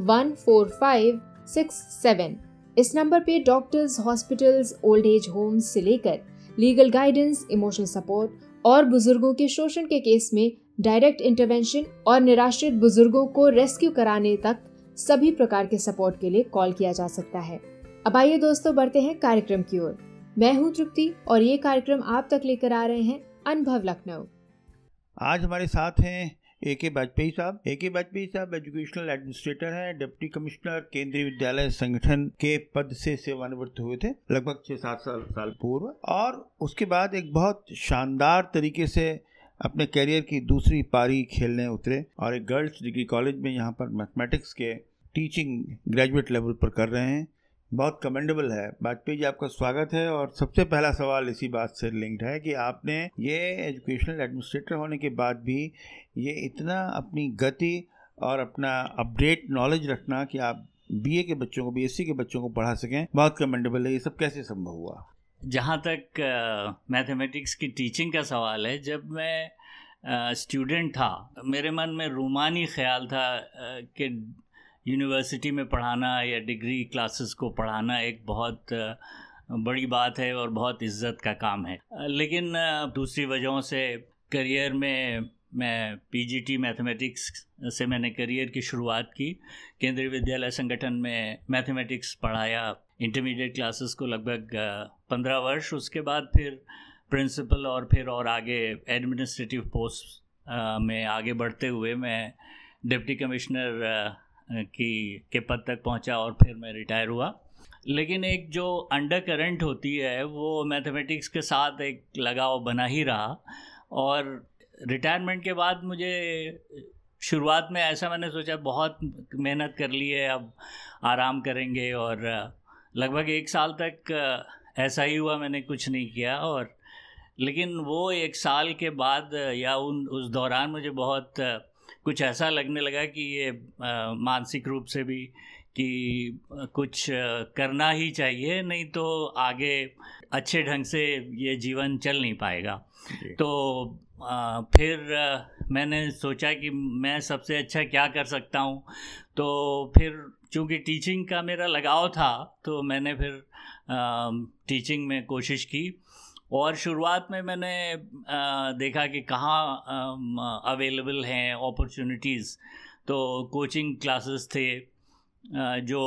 One four five six seven इस number पे doctors hospitals old age homes से लेकर लीगल गाइडेंस इमोशनल सपोर्ट और बुज़ुर्गों के शोषण के केस में डायरेक्ट इंटरवेंशन और निराश्रित बुज़ुर्गों को रेस्क्यू कराने तक सभी प्रकार के सपोर्ट के लिए कॉल किया जा सकता है। अब आइए दोस्तों बढ़ते हैं कार्यक्रम की ओर। मैं हूँ तृप्ति और ये कार्यक्रम आप तक लेकर आ रहे हैं अनुभव लखनऊ। आज हमारे साथ हैं ए के वाजपेयी साहब ए के वाजपेयी साहब एजुकेशनल एडमिनिस्ट्रेटर हैं डिप्टी कमिश्नर केंद्रीय विद्यालय संगठन के पद से सेवानिवृत्त हुए थे, लगभग छह सात साल साल पूर्व। और उसके बाद एक बहुत शानदार तरीके से अपने करियर की दूसरी पारी खेलने उतरे और एक गर्ल्स डिग्री कॉलेज में यहाँ पर मैथमेटिक्स के टीचिंग ग्रेजुएट लेवल पर कर रहे हैं। बहुत कमेंडेबल है। वाजपेयी जी, आपका स्वागत है और सबसे पहला सवाल इसी बात से लिंक्ड है कि आपने ये एजुकेशनल एडमिनिस्ट्रेटर होने के बाद भी ये इतना अपनी गति और अपना अपडेट नॉलेज रखना कि आप बीए के बच्चों को बीएससी के बच्चों को पढ़ा सकें बहुत कमेंडेबल है ये सब कैसे संभव हुआ? जहाँ तक मैथमेटिक्स की टीचिंग का सवाल है जब मैं स्टूडेंट था मेरे मन में रूमानी ख्याल था uh, कि यूनिवर्सिटी में पढ़ाना या डिग्री क्लासेस को पढ़ाना एक बहुत uh, बड़ी बात है और बहुत इज़्ज़त का काम है। लेकिन दूसरी वजहों से करियर में मैं पीजीटी मैथमेटिक्स से मैंने करियर की शुरुआत की। केंद्रीय विद्यालय संगठन में मैथमेटिक्स पढ़ाया। इंटरमीडिएट क्लासेस को लगभग पंद्रह वर्ष। उसके बाद फिर प्रिंसिपल और फिर और आगे एडमिनिस्ट्रेटिव पोस्ट में आगे बढ़ते हुए मैं डिप्टी कमिश्नर की, के पद तक पहुँचा और फिर मैं रिटायर हुआ। लेकिन एक जो अंडर करंट होती है, वो मैथमेटिक्स के साथ एक लगाव बना ही रहा। और रिटायरमेंट के बाद मुझे, शुरुआत में ऐसा मैंने सोचा, बहुत मेहनत कर ली है, अब आराम करेंगे और, लगभग एक साल तक, ऐसा ही हुआ, मैंने कुछ नहीं किया और, लेकिन वो एक साल के बाद या उन, उस दौरान मुझे बहुत, कुछ ऐसा लगने लगा कि ये मानसिक रूप से भी कि, कुछ करना ही चाहिए, नहीं तो आगे अच्छे ढंग से ये जीवन चल नहीं पाएगा। तो आ, फिर आ, मैंने सोचा कि मैं सबसे अच्छा क्या कर सकता हूँ? तो फिर चूँकि टीचिंग का मेरा लगाव था तो मैंने फिर आ, टीचिंग में कोशिश की। और शुरुआत में मैंने आ, देखा कि कहाँ अवेलेबल हैं अपॉर्चुनिटीज़ तो कोचिंग क्लासेस थे आ, जो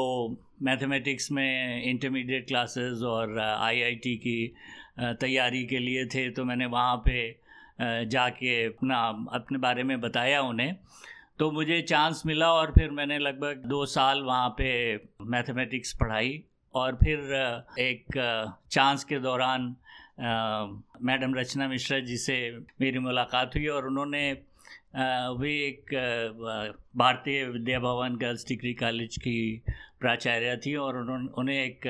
मैथमेटिक्स में इंटरमीडिएट क्लासेस और आईआईटी की तैयारी के लिए थे तो मैंने वहाँ पे जाके अपना, अपने बारे में बताया उन्हें। तो मुझे चांस मिला और फिर मैंने लगभग दो साल वहाँ पे मैथमेटिक्स पढ़ाई और फिर एक चांस के दौरान मैडम रचना मिश्रा जी से मेरी मुलाकात हुई और उन्होंने वे एक Bharatiya Vidya Bhavan girls degree college की प्राचार्य थी और उन्होंने उन्हें एक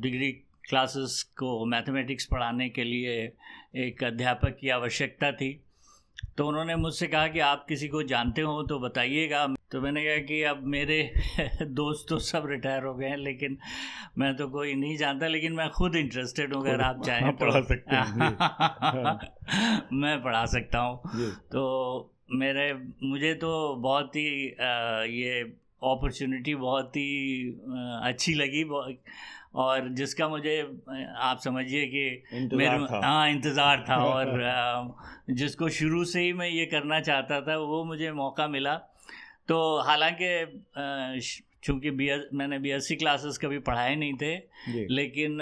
डिग्री क्लासेस को मैथमेटिक्स पढ़ाने के लिए एक अध्यापक की आवश्यकता थी। तो उन्होंने मुझसे कहा कि आप किसी को जानते हो तो बताइएगा। तो मैंने कहा कि अब मेरे दोस्त तो सब रिटायर हो गए हैं लेकिन मैं तो कोई नहीं जानता लेकिन मैं खुद इंटरेस्टेड हूँ अगर आप चाहें तो। पढ़ा सकते हैं मैं पढ़ा सकता हूँ। तो मेरे मुझे तो बहुत ही ये अपॉर्चुनिटी बहुत ही अच्छी लगी और जिसका मुझे आप समझिए कि मेरे हाँ इंतज़ार था और जिसको शुरू से ही मैं ये करना चाहता था वो मुझे मौका मिला। तो हालाँकि चूँकि बी मैंने बी एस सी क्लासेस कभी पढ़ाए नहीं थे लेकिन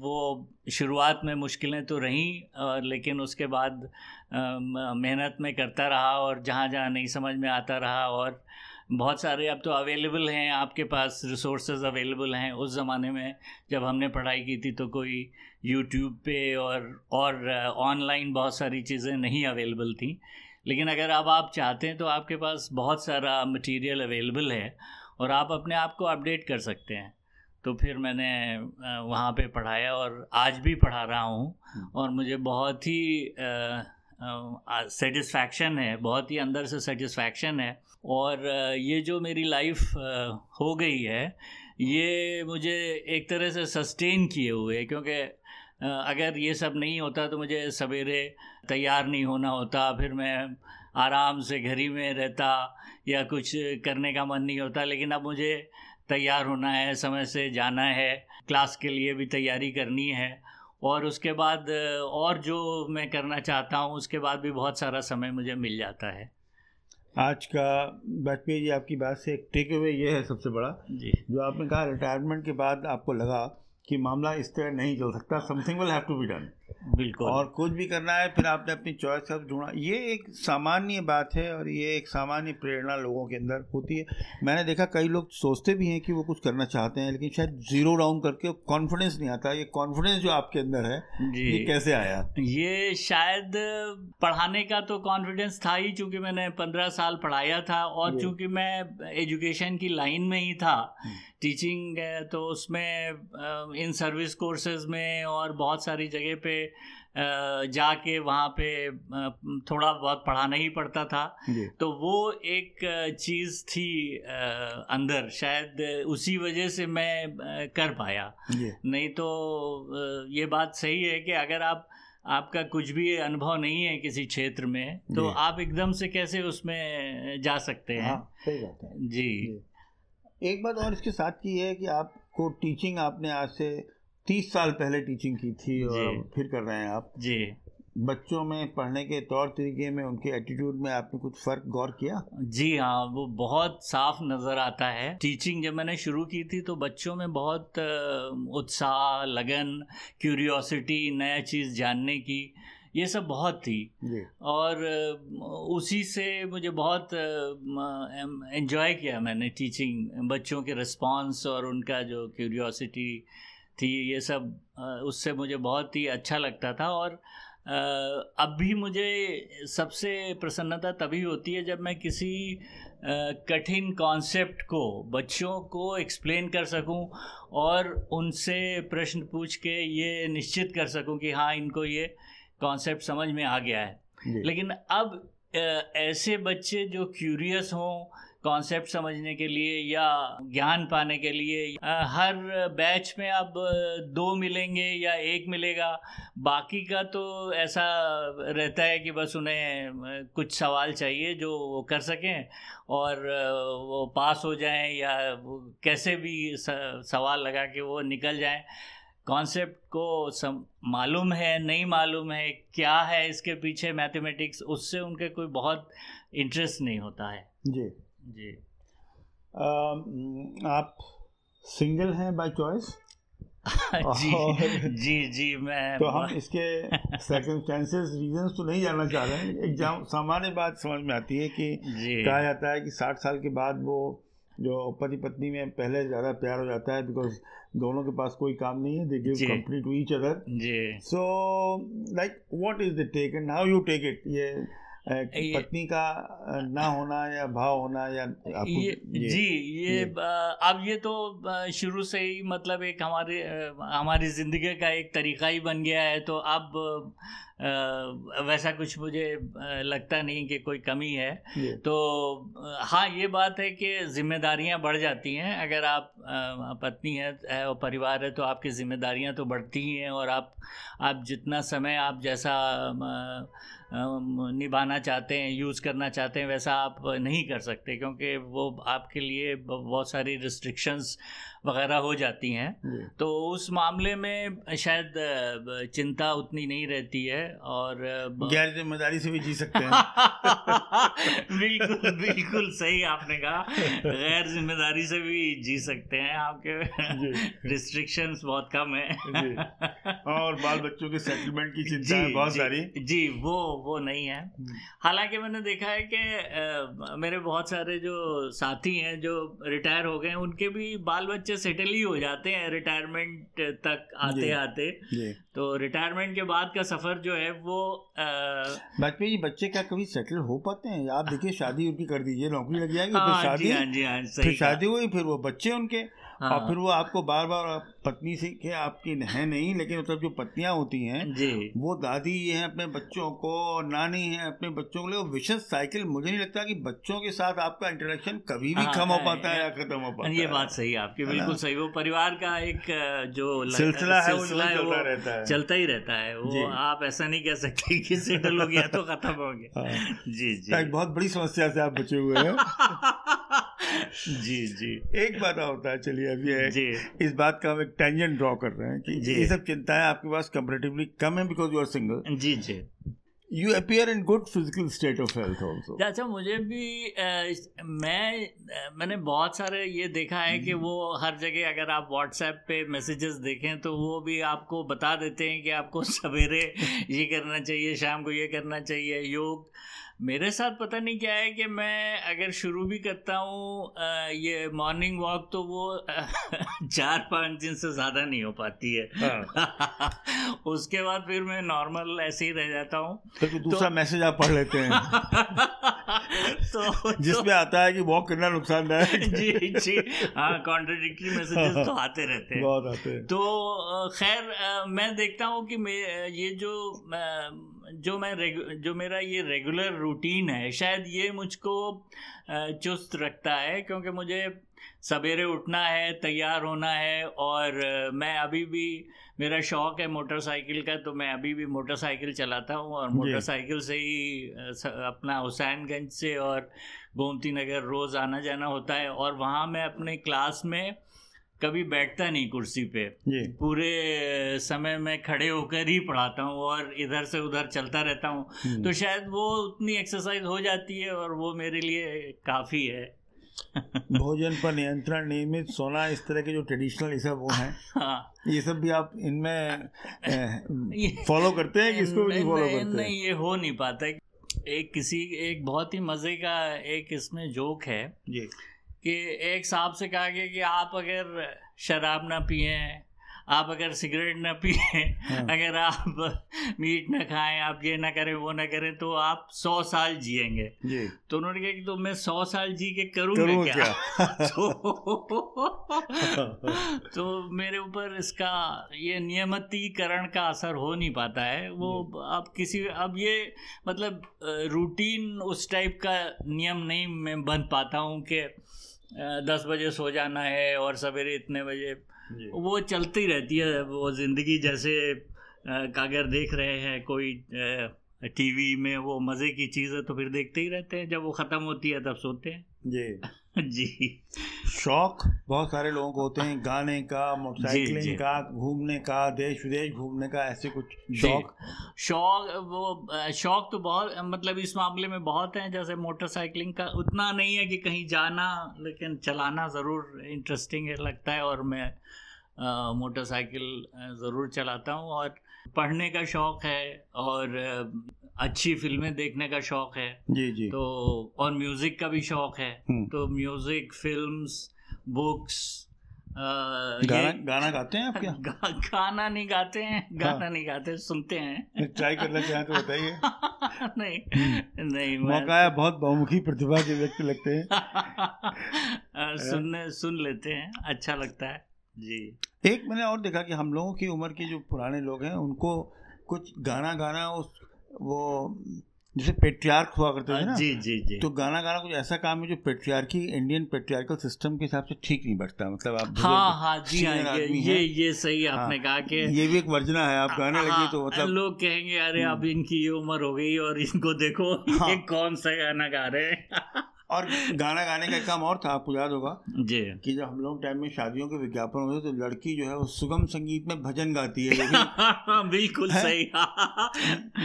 वो शुरुआत में मुश्किलें तो रहीं और लेकिन उसके बाद मेहनत में करता रहा और जहाँ जहाँ नहीं समझ में आता रहा और बहुत सारे अब तो अवेलेबल हैं आपके पास रिसोर्सेज अवेलेबल हैं। उस ज़माने में जब हमने पढ़ाई की थी तो कोई यूट्यूब पे और और ऑनलाइन बहुत सारी चीज़ें नहीं अवेलेबल थी। लेकिन अगर अब आप चाहते हैं तो आपके पास बहुत सारा मटेरियल अवेलेबल है और आप अपने आप को अपडेट कर सकते हैं। तो फिर मैंने वहाँ पे पढ़ाया और आज भी पढ़ा रहा हूँ हम्म। और मुझे बहुत ही सेटिस्फैक्शन है, बहुत ही अंदर से सेटिस्फैक्शन है। और ये जो मेरी लाइफ हो गई है, ये मुझे एक तरह से सस्टेन किए हुए क्योंकि अगर ये सब नहीं होता तो मुझे सवेरे तैयार नहीं होना होता, फिर मैं आराम से घर ही में रहता या कुछ करने का मन नहीं होता, लेकिन अब मुझे तैयार होना है, समय से जाना है क्लास के लिए भी तैयारी करनी है। और उसके बाद और जो मैं करना चाहता हूँ उसके बाद भी बहुत सारा समय मुझे मिल जाता है। आज का वाजपेयी जी आपकी बात से एक टेक अवे ये है सबसे बड़ा। जी। जो आपने कहा रिटायरमेंट के बाद आपको लगा कि मामला इस तरह नहीं चल सकता something will have to be done बिल्कुल। और कुछ भी करना है फिर आपने अपनी चॉइस का ढूंढा। ये एक सामान्य बात है और ये एक सामान्य प्रेरणा लोगों के अंदर होती है। मैंने देखा कई लोग सोचते भी हैं कि वो कुछ करना चाहते हैं लेकिन शायद ज़ीरो डाउन करके कॉन्फिडेंस नहीं आता। ये कॉन्फिडेंस जो आपके अंदर है ये कैसे आया? ये शायद पढ़ाने का तो कॉन्फिडेंस था ही चूँकि मैंने पंद्रह साल पढ़ाया था और चूँकि मैं एजुकेशन की लाइन में ही था। Teaching hmm. तो उसमें इन सर्विस कोर्सेज में और बहुत सारी जगह पे जाके वहाँ पे थोड़ा बहुत पढ़ाना ही पड़ता था। तो वो एक चीज़ थी अंदर शायद उसी वजह से मैं कर पाया। नहीं तो ये बात सही है कि अगर आप आपका कुछ भी अनुभव नहीं है किसी क्षेत्र में तो आप एकदम से कैसे उसमें जा सकते हैं? हाँ, सही बात है। जी, जी। एक बात और इसके साथ की है कि आपको टीचिंग आपने आज से तीस साल पहले टीचिंग की थी और फिर कर रहे हैं आप। जी। बच्चों में पढ़ने के तौर तरीके में उनके एटीट्यूड में आपने कुछ फ़र्क गौर किया? जी हाँ वो बहुत साफ़ नज़र आता है। टीचिंग जब मैंने शुरू की थी तो बच्चों में बहुत उत्साह लगन क्यूरियोसिटी नया चीज़ जानने की ये सब बहुत थी। और उसी से मुझे बहुत एंजॉय किया मैंने टीचिंग बच्चों के रिस्पांस और उनका जो क्यूरियोसिटी थी ये सब उससे मुझे बहुत ही अच्छा लगता था और अब भी मुझे सबसे प्रसन्नता तभी होती है जब मैं किसी कठिन कॉन्सेप्ट को बच्चों को एक्सप्लेन कर सकूँ और उनसे प्रश्न पूछ के ये निश्चित कर सकूँ कि हाँ इनको ये कॉन्सेप्ट समझ में आ गया है। लेकिन अब ऐसे बच्चे जो क्यूरियस हों कॉन्सेप्ट समझने के लिए या ज्ञान पाने के लिए हर बैच में अब दो मिलेंगे या एक मिलेगा। बाकी का तो ऐसा रहता है कि बस उन्हें कुछ सवाल चाहिए जो वो कर सकें और वो पास हो जाएँ या कैसे भी सवाल लगा के वो निकल जाएँ। कॉन्सेप्ट को सम, मालूम है, नहीं मालूम है, क्या है इसके पीछे मैथमेटिक्स उससे उनके कोई बहुत इंटरेस्ट नहीं होता है। जी। जी। आ, आप सिंगल हैं बाय चॉइस? जी जी जी मैं तो हम इसके सर्कमस्टेंसेस रीजंस तो नहीं जानना चाह रहे हैं एक सामान्य बात समझ में आती है कि कहा जाता है कि साठ साल के बाद वो जो पति पत्नी में पहले ज़्यादा प्यार हो जाता है बिकॉज़ दोनों के पास कोई काम नहीं है they give company to each other so like what is the take and how you take it ये पत्नी का ना होना या भाव होना या ये, ये जी ये, ये अब ये तो शुरू से ही मतलब एक हमारे हमारी ज़िंदगी का एक तरीका ही बन गया है तो अब वैसा कुछ मुझे लगता नहीं कि कोई कमी है। तो हाँ ये बात है कि जिम्मेदारियाँ बढ़ जाती हैं। अगर आप पत्नी है और परिवार है तो आपकी जिम्मेदारियाँ तो बढ़ती ही हैं और आप आप जितना समय आप जैसा निभाना चाहते हैं यूज़ करना चाहते हैं वैसा आप नहीं कर सकते क्योंकि वो आपके लिए बहुत सारी रिस्ट्रिक्शंस वगैरह हो जाती हैं। तो उस मामले में शायद चिंता उतनी नहीं रहती है और गैर ज़िम्मेदारी से भी जी सकते हैं। बिल्कुल बिल्कुल सही आपने कहा। गैर ज़िम्मेदारी से भी जी सकते हैं आपके। रिस्ट्रिक्शंस बहुत कम है। और बाल बच्चों के सेटलमेंट की चिंता है बहुत सारी। जी वो वो नहीं है। हालाँकि मैंने देखा है कि मेरे बहुत सारे जो साथी हैं जो रिटायर हो गए उनके भी बाल बच्चे बच्चे सेटल ही हो जाते हैं रिटायरमेंट तक आते आते। तो रिटायरमेंट के बाद का सफ़र जो है वो वाजपेयी जी बच्चे क्या कभी सेटल हो पाते हैं? आप देखिए शादी उनकी कर दीजिए नौकरी लग जाएगी फिर हाँ जी हाँ जी हाँ फिर शादी हुई फिर वो बच्चे उनके। हाँ। और फिर वो आपको बार बार पत्नी से के आपकी है नहीं लेकिन मतलब जो पत्नियाँ होती हैं जी। वो दादी हैं अपने बच्चों को नानी हैं अपने बच्चों के लिए विशेष साइकिल मुझे नहीं लगता कि बच्चों के साथ आपका इंटरेक्शन कभी भी हाँ, कम हो पाता है। या खत्म हो पाता है। ये बात सही है आपकी बिल्कुल सही। वो परिवार का एक जो सिलसिला है वो चलता रहता है। चलता ही रहता है। वो आप ऐसा नहीं कह सकते कि सेटल हो गया तो खत्म हो गया। हाँ। जी जी। एक बहुत बड़ी समस्या से आप बचे हुए हैं। जी जी। एक बात होता है चलिए अभी है जी। इस बात का हम एक टेंजेंट ड्रॉ कर रहे हैं कि ये सब चिंताएँ आपके पास कंपेरेटिवली कम है बिकॉज़ यू आर सिंगल जी जी। You appear in good physical state of health also अच्छा मुझे भी आ, मैं मैंने बहुत सारे ये देखा है कि वो हर जगह अगर आप व्हाट्सएप पे मैसेजेस देखें तो वो भी आपको बता देते हैं कि आपको सवेरे ये करना चाहिए शाम को ये करना चाहिए योग मेरे साथ पता नहीं क्या है कि मैं अगर शुरू भी करता हूँ ये मॉर्निंग वॉक तो वो चार पाँच दिन से ज़्यादा नहीं हो पाती है। हाँ। उसके बाद फिर मैं नॉर्मल ऐसे ही रह जाता हूँ। तो, तो दूसरा मैसेज आप पढ़ लेते हैं। तो जिसमें तो, आता है कि वॉक करना नुकसानदायक जी जी। हाँ कॉन्ट्रोडिक्टरी मैसेजेस तो आते रहते हैं। बहुत आते हैं। तो खैर मैं देखता हूँ कि ये जो जो मैं जो मेरा ये रेगुलर रूटीन है शायद ये मुझको चुस्त रखता है क्योंकि मुझे सवेरे उठना है तैयार होना है और मैं अभी भी मेरा शौक है मोटरसाइकिल का तो मैं अभी भी मोटरसाइकिल चलाता हूँ और मोटरसाइकिल से ही अपना हुसैनगंज से और गोमती नगर रोज़ आना जाना होता है और वहाँ मैं अपने क्लास में कभी बैठता नहीं कुर्सी पे। पूरे समय में खड़े होकर ही पढ़ाता हूँ और इधर से उधर चलता रहता हूँ। हम्म। तो शायद वो उतनी एक्सरसाइज हो जाती है और वो मेरे लिए काफ़ी है। भोजन पर नियंत्रण नियमित सोना इस तरह के जो ट्रेडिशनल ये सब वो हैं हाँ। ये सब भी आप इनमें फॉलो करते हैं कि इसको नहीं फॉलो करते हैं? नहीं ये हो नहीं पाता। एक किसी एक बहुत ही मज़े का एक इसमें जोक है। जी। कि एक साहब से कहा गया कि आप अगर शराब ना पिए आप अगर सिगरेट ना पिए हाँ। अगर आप मीट ना खाएँ आप ये ना करें वो ना करें तो आप सौ साल जिएँगे। तो उन्होंने कहा कि तो मैं सौ साल जी के करूँगा क्या, क्या? तो, तो मेरे ऊपर इसका ये नियमितीकरण का असर हो नहीं पाता है। वो अब किसी अब ये मतलब रूटीन उस टाइप का नियम नहीं मैं बन पाता हूँ कि दस बजे सो जाना है और सवेरे इतने बजे। वो चलती रहती है वो ज़िंदगी जैसे कागर देख रहे हैं कोई टीवी में वो मज़े की चीज़ है तो फिर देखते ही रहते हैं। जब वो ख़त्म होती है तब सोते हैं। जी। जी। शौक बहुत सारे लोगों को होते हैं गाने का मोटरसाइकिलिंग का घूमने का देश विदेश घूमने का ऐसे कुछ शौक। शौक वो शौक तो बहुत मतलब इस मामले में बहुत हैं जैसे मोटरसाइकिलिंग का उतना नहीं है कि कहीं जाना लेकिन चलाना ज़रूर इंटरेस्टिंग है लगता है और मैं मोटरसाइकिल ज़रूर चलाता हूँ और पढ़ने का शौक है और अच्छी फ़िल्में देखने का शौक है। जी जी। तो और म्यूज़िक का भी शौक है। हम्म। तो म्यूज़िक फिल्म्स बुक्स गाना गाना गाते हैं आप क्या? गा, गाना नहीं गाते हैं। गाना हाँ। नहीं गाते सुनते हैं। ट्राई करना चाहें तो बताइए। नहीं नहीं मौका है बहुत बहुमुखी प्रतिभा के व्यक्ति लगते हैं। सुनने सुन लेते हैं अच्छा लगता है। जी। एक मैंने और देखा कि हम लोगों की उम्र के जो पुराने लोग हैं उनको कुछ गाना गाना उस वो जैसे पेट्रियार्क हुआ करते थे ना जी जी जी। तो गाना गाना कुछ ऐसा काम है जो पेट्रियार्की इंडियन पेट्रियार्कल सिस्टम के हिसाब से ठीक नहीं बैठता मतलब आप हाँ हाँ जी हाँ ये ये, ये सही हाँ, आपने कहा कि ये भी एक वर्जना है आप गाने हाँ, लगे तो मतलब लोग कहेंगे अरे अब हम्म। इनकी ये उम्र हो गई और इनको देखो हाँ, ये कौन सा गाना गा रहे हैं? और गाना गाने का काम और था आपको याद होगा जी। कि जब हम लोग टाइम में शादियों के विज्ञापन होते तो लड़की जो है वो सुगम संगीत में भजन गाती है बिल्कुल सही।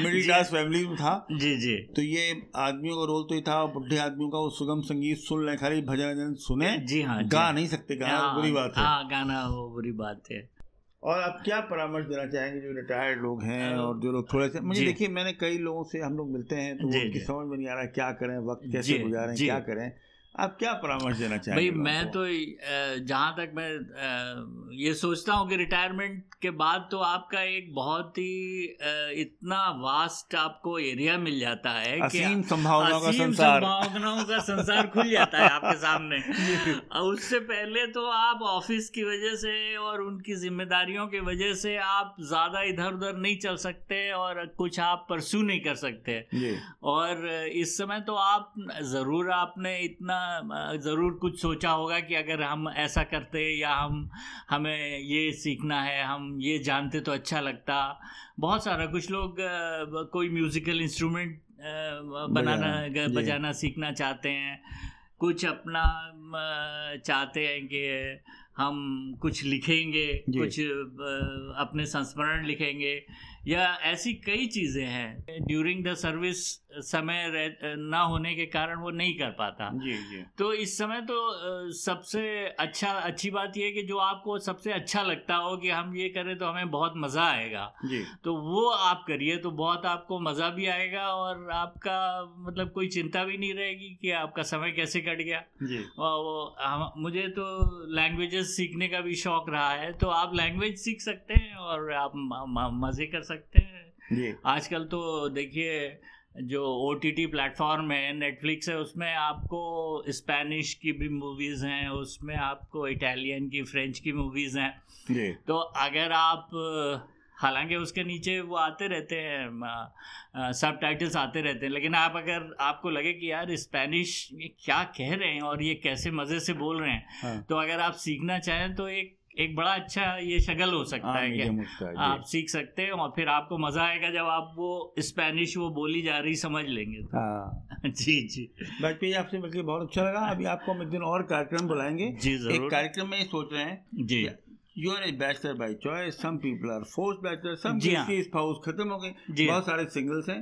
मिडिल क्लास फैमिली में था। जी जी। तो ये आदमियों का रोल तो ही था बुढ़े आदमियों का वो सुगम संगीत सुन ले खाली भजन भजन सुने जी हाँ गा नहीं सकते गाना हाँ, बुरी बात है। हाँ गाना वो बुरी बात है। और आप क्या परामर्श देना चाहेंगे? जो रिटायर्ड लोग हैं और जो लोग थोड़े से मुझे देखिए मैंने कई लोगों से हम लोग मिलते हैं तो उनकी समझ में नहीं आ रहा क्या करें वक्त कैसे गुजारें क्या करें। आप क्या परामर्श देना चाहेंगे भाई मैं तो जहाँ तक मैं ये सोचता हूँ कि रिटायरमेंट के बाद तो आपका एक बहुत ही इतना वास्ट आपको एरिया मिल जाता है असीम संभावनाओं का संसार। संभावनाओं का संसार खुल जाता है आपके सामने। उससे पहले तो आप ऑफ़िस की वजह से और उनकी जिम्मेदारियों की वजह से आप ज़्यादा इधर उधर नहीं चल सकते और कुछ आप परसू नहीं कर सकते। और इस समय तो आप ज़रूर आपने इतना ज़रूर कुछ सोचा होगा कि अगर हम ऐसा करते या हम हमें ये सीखना है हम ये जानते तो अच्छा लगता। बहुत सारा कुछ लोग कोई म्यूज़िकल इंस्ट्रूमेंट बनाना बजाना सीखना चाहते हैं। कुछ अपना चाहते हैं कि हम कुछ लिखेंगे कुछ अपने संस्मरण लिखेंगे। या ऐसी कई चीज़ें हैं ड्यूरिंग द सर्विस समय ना होने के कारण वो नहीं कर पाता। जी जी। तो इस समय तो सबसे अच्छा अच्छी बात यह है कि जो आपको सबसे अच्छा लगता हो कि हम ये करें तो हमें बहुत मज़ा आएगा। जी। तो वो आप करिए तो बहुत आपको मज़ा भी आएगा और आपका मतलब कोई चिंता भी नहीं रहेगी कि आपका समय कैसे कट गया। जी। और वो हम मुझे तो लैंग्वेजेस सीखने का भी शौक रहा है तो आप लैंग्वेज सीख सकते हैं और आप मज़े कर सकते हैं। आजकल तो देखिए जो ओ टी टी प्लेटफॉर्म है नेटफ्लिक्स है उसमें आपको स्पेनिश की भी मूवीज़ हैं उसमें आपको इटालियन की फ्रेंच की मूवीज़ हैं। तो अगर आप हालाँकि उसके नीचे वो आते रहते हैं सब टाइटल्स आते रहते हैं लेकिन आप अगर आपको लगे कि यार स्पेनिश ये क्या कह रहे हैं और ये कैसे मज़े से बोल रहे हैं हाँ। तो अगर आप सीखना चाहें तो एक एक बड़ा अच्छा ये शगल हो सकता आ, है कि आप सीख सकते हैं और फिर आपको मज़ा आएगा जब आप वो स्पेनिश वो बोली जा रही समझ लेंगे तो। हाँ। जी जी। वाजपेयी आपसे मिलकर बहुत अच्छा लगा। अभी आपको हम एक दिन और कार्यक्रम बुलाएँगे। जी ज़रूर। एक कार्यक्रम में सोच रहे हैं जी। You are a bachelor by choice some people are force bachelor some spouse खत्म हो गए। बहुत सारे सिंगल्स हैं।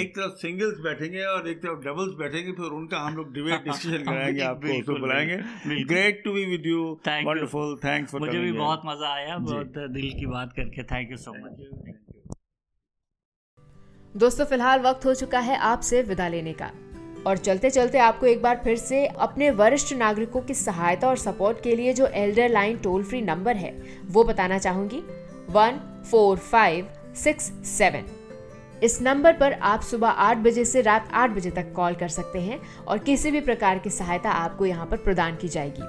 एक तरफ़ सिंगल्स बैठेंगे और एक तरफ़ डबल्स बैठेंगे फिर उनका हम लोग डिबेट डिस्कशन कराएँगे आपको तो बुलाएँगे। Great to be with you wonderful thanks for मुझे भी बहुत मज़ा आया बहुत दिल की बात करके। थैंक यू सो मच दोस्तों फ़िलहाल वक्त हो चुका है आपसे विदा लेने का। और चलते चलते आपको एक बार फिर से अपने वरिष्ठ नागरिकों की सहायता और सपोर्ट के लिए जो elder line toll free number है, वो बताना चाहूँगी। One, four, five, six, seven. इस नंबर पर आप सुबह आठ बजे से रात आठ बजे तक कॉल कर सकते हैं और किसी भी प्रकार की सहायता आपको यहाँ पर प्रदान की जाएगी।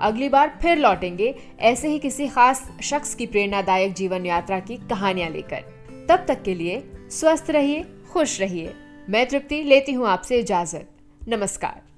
अगली बार फिर लौटेंगे ऐसे ही किसी खास शख्स की प्रेरणादायक जीवन यात्रा की कहानियाँ लेकर। तब तक के लिए स्वस्थ रहिए, खुश रहिए। मैं तृप्ति लेती हूँ आपसे इजाज़त। नमस्कार।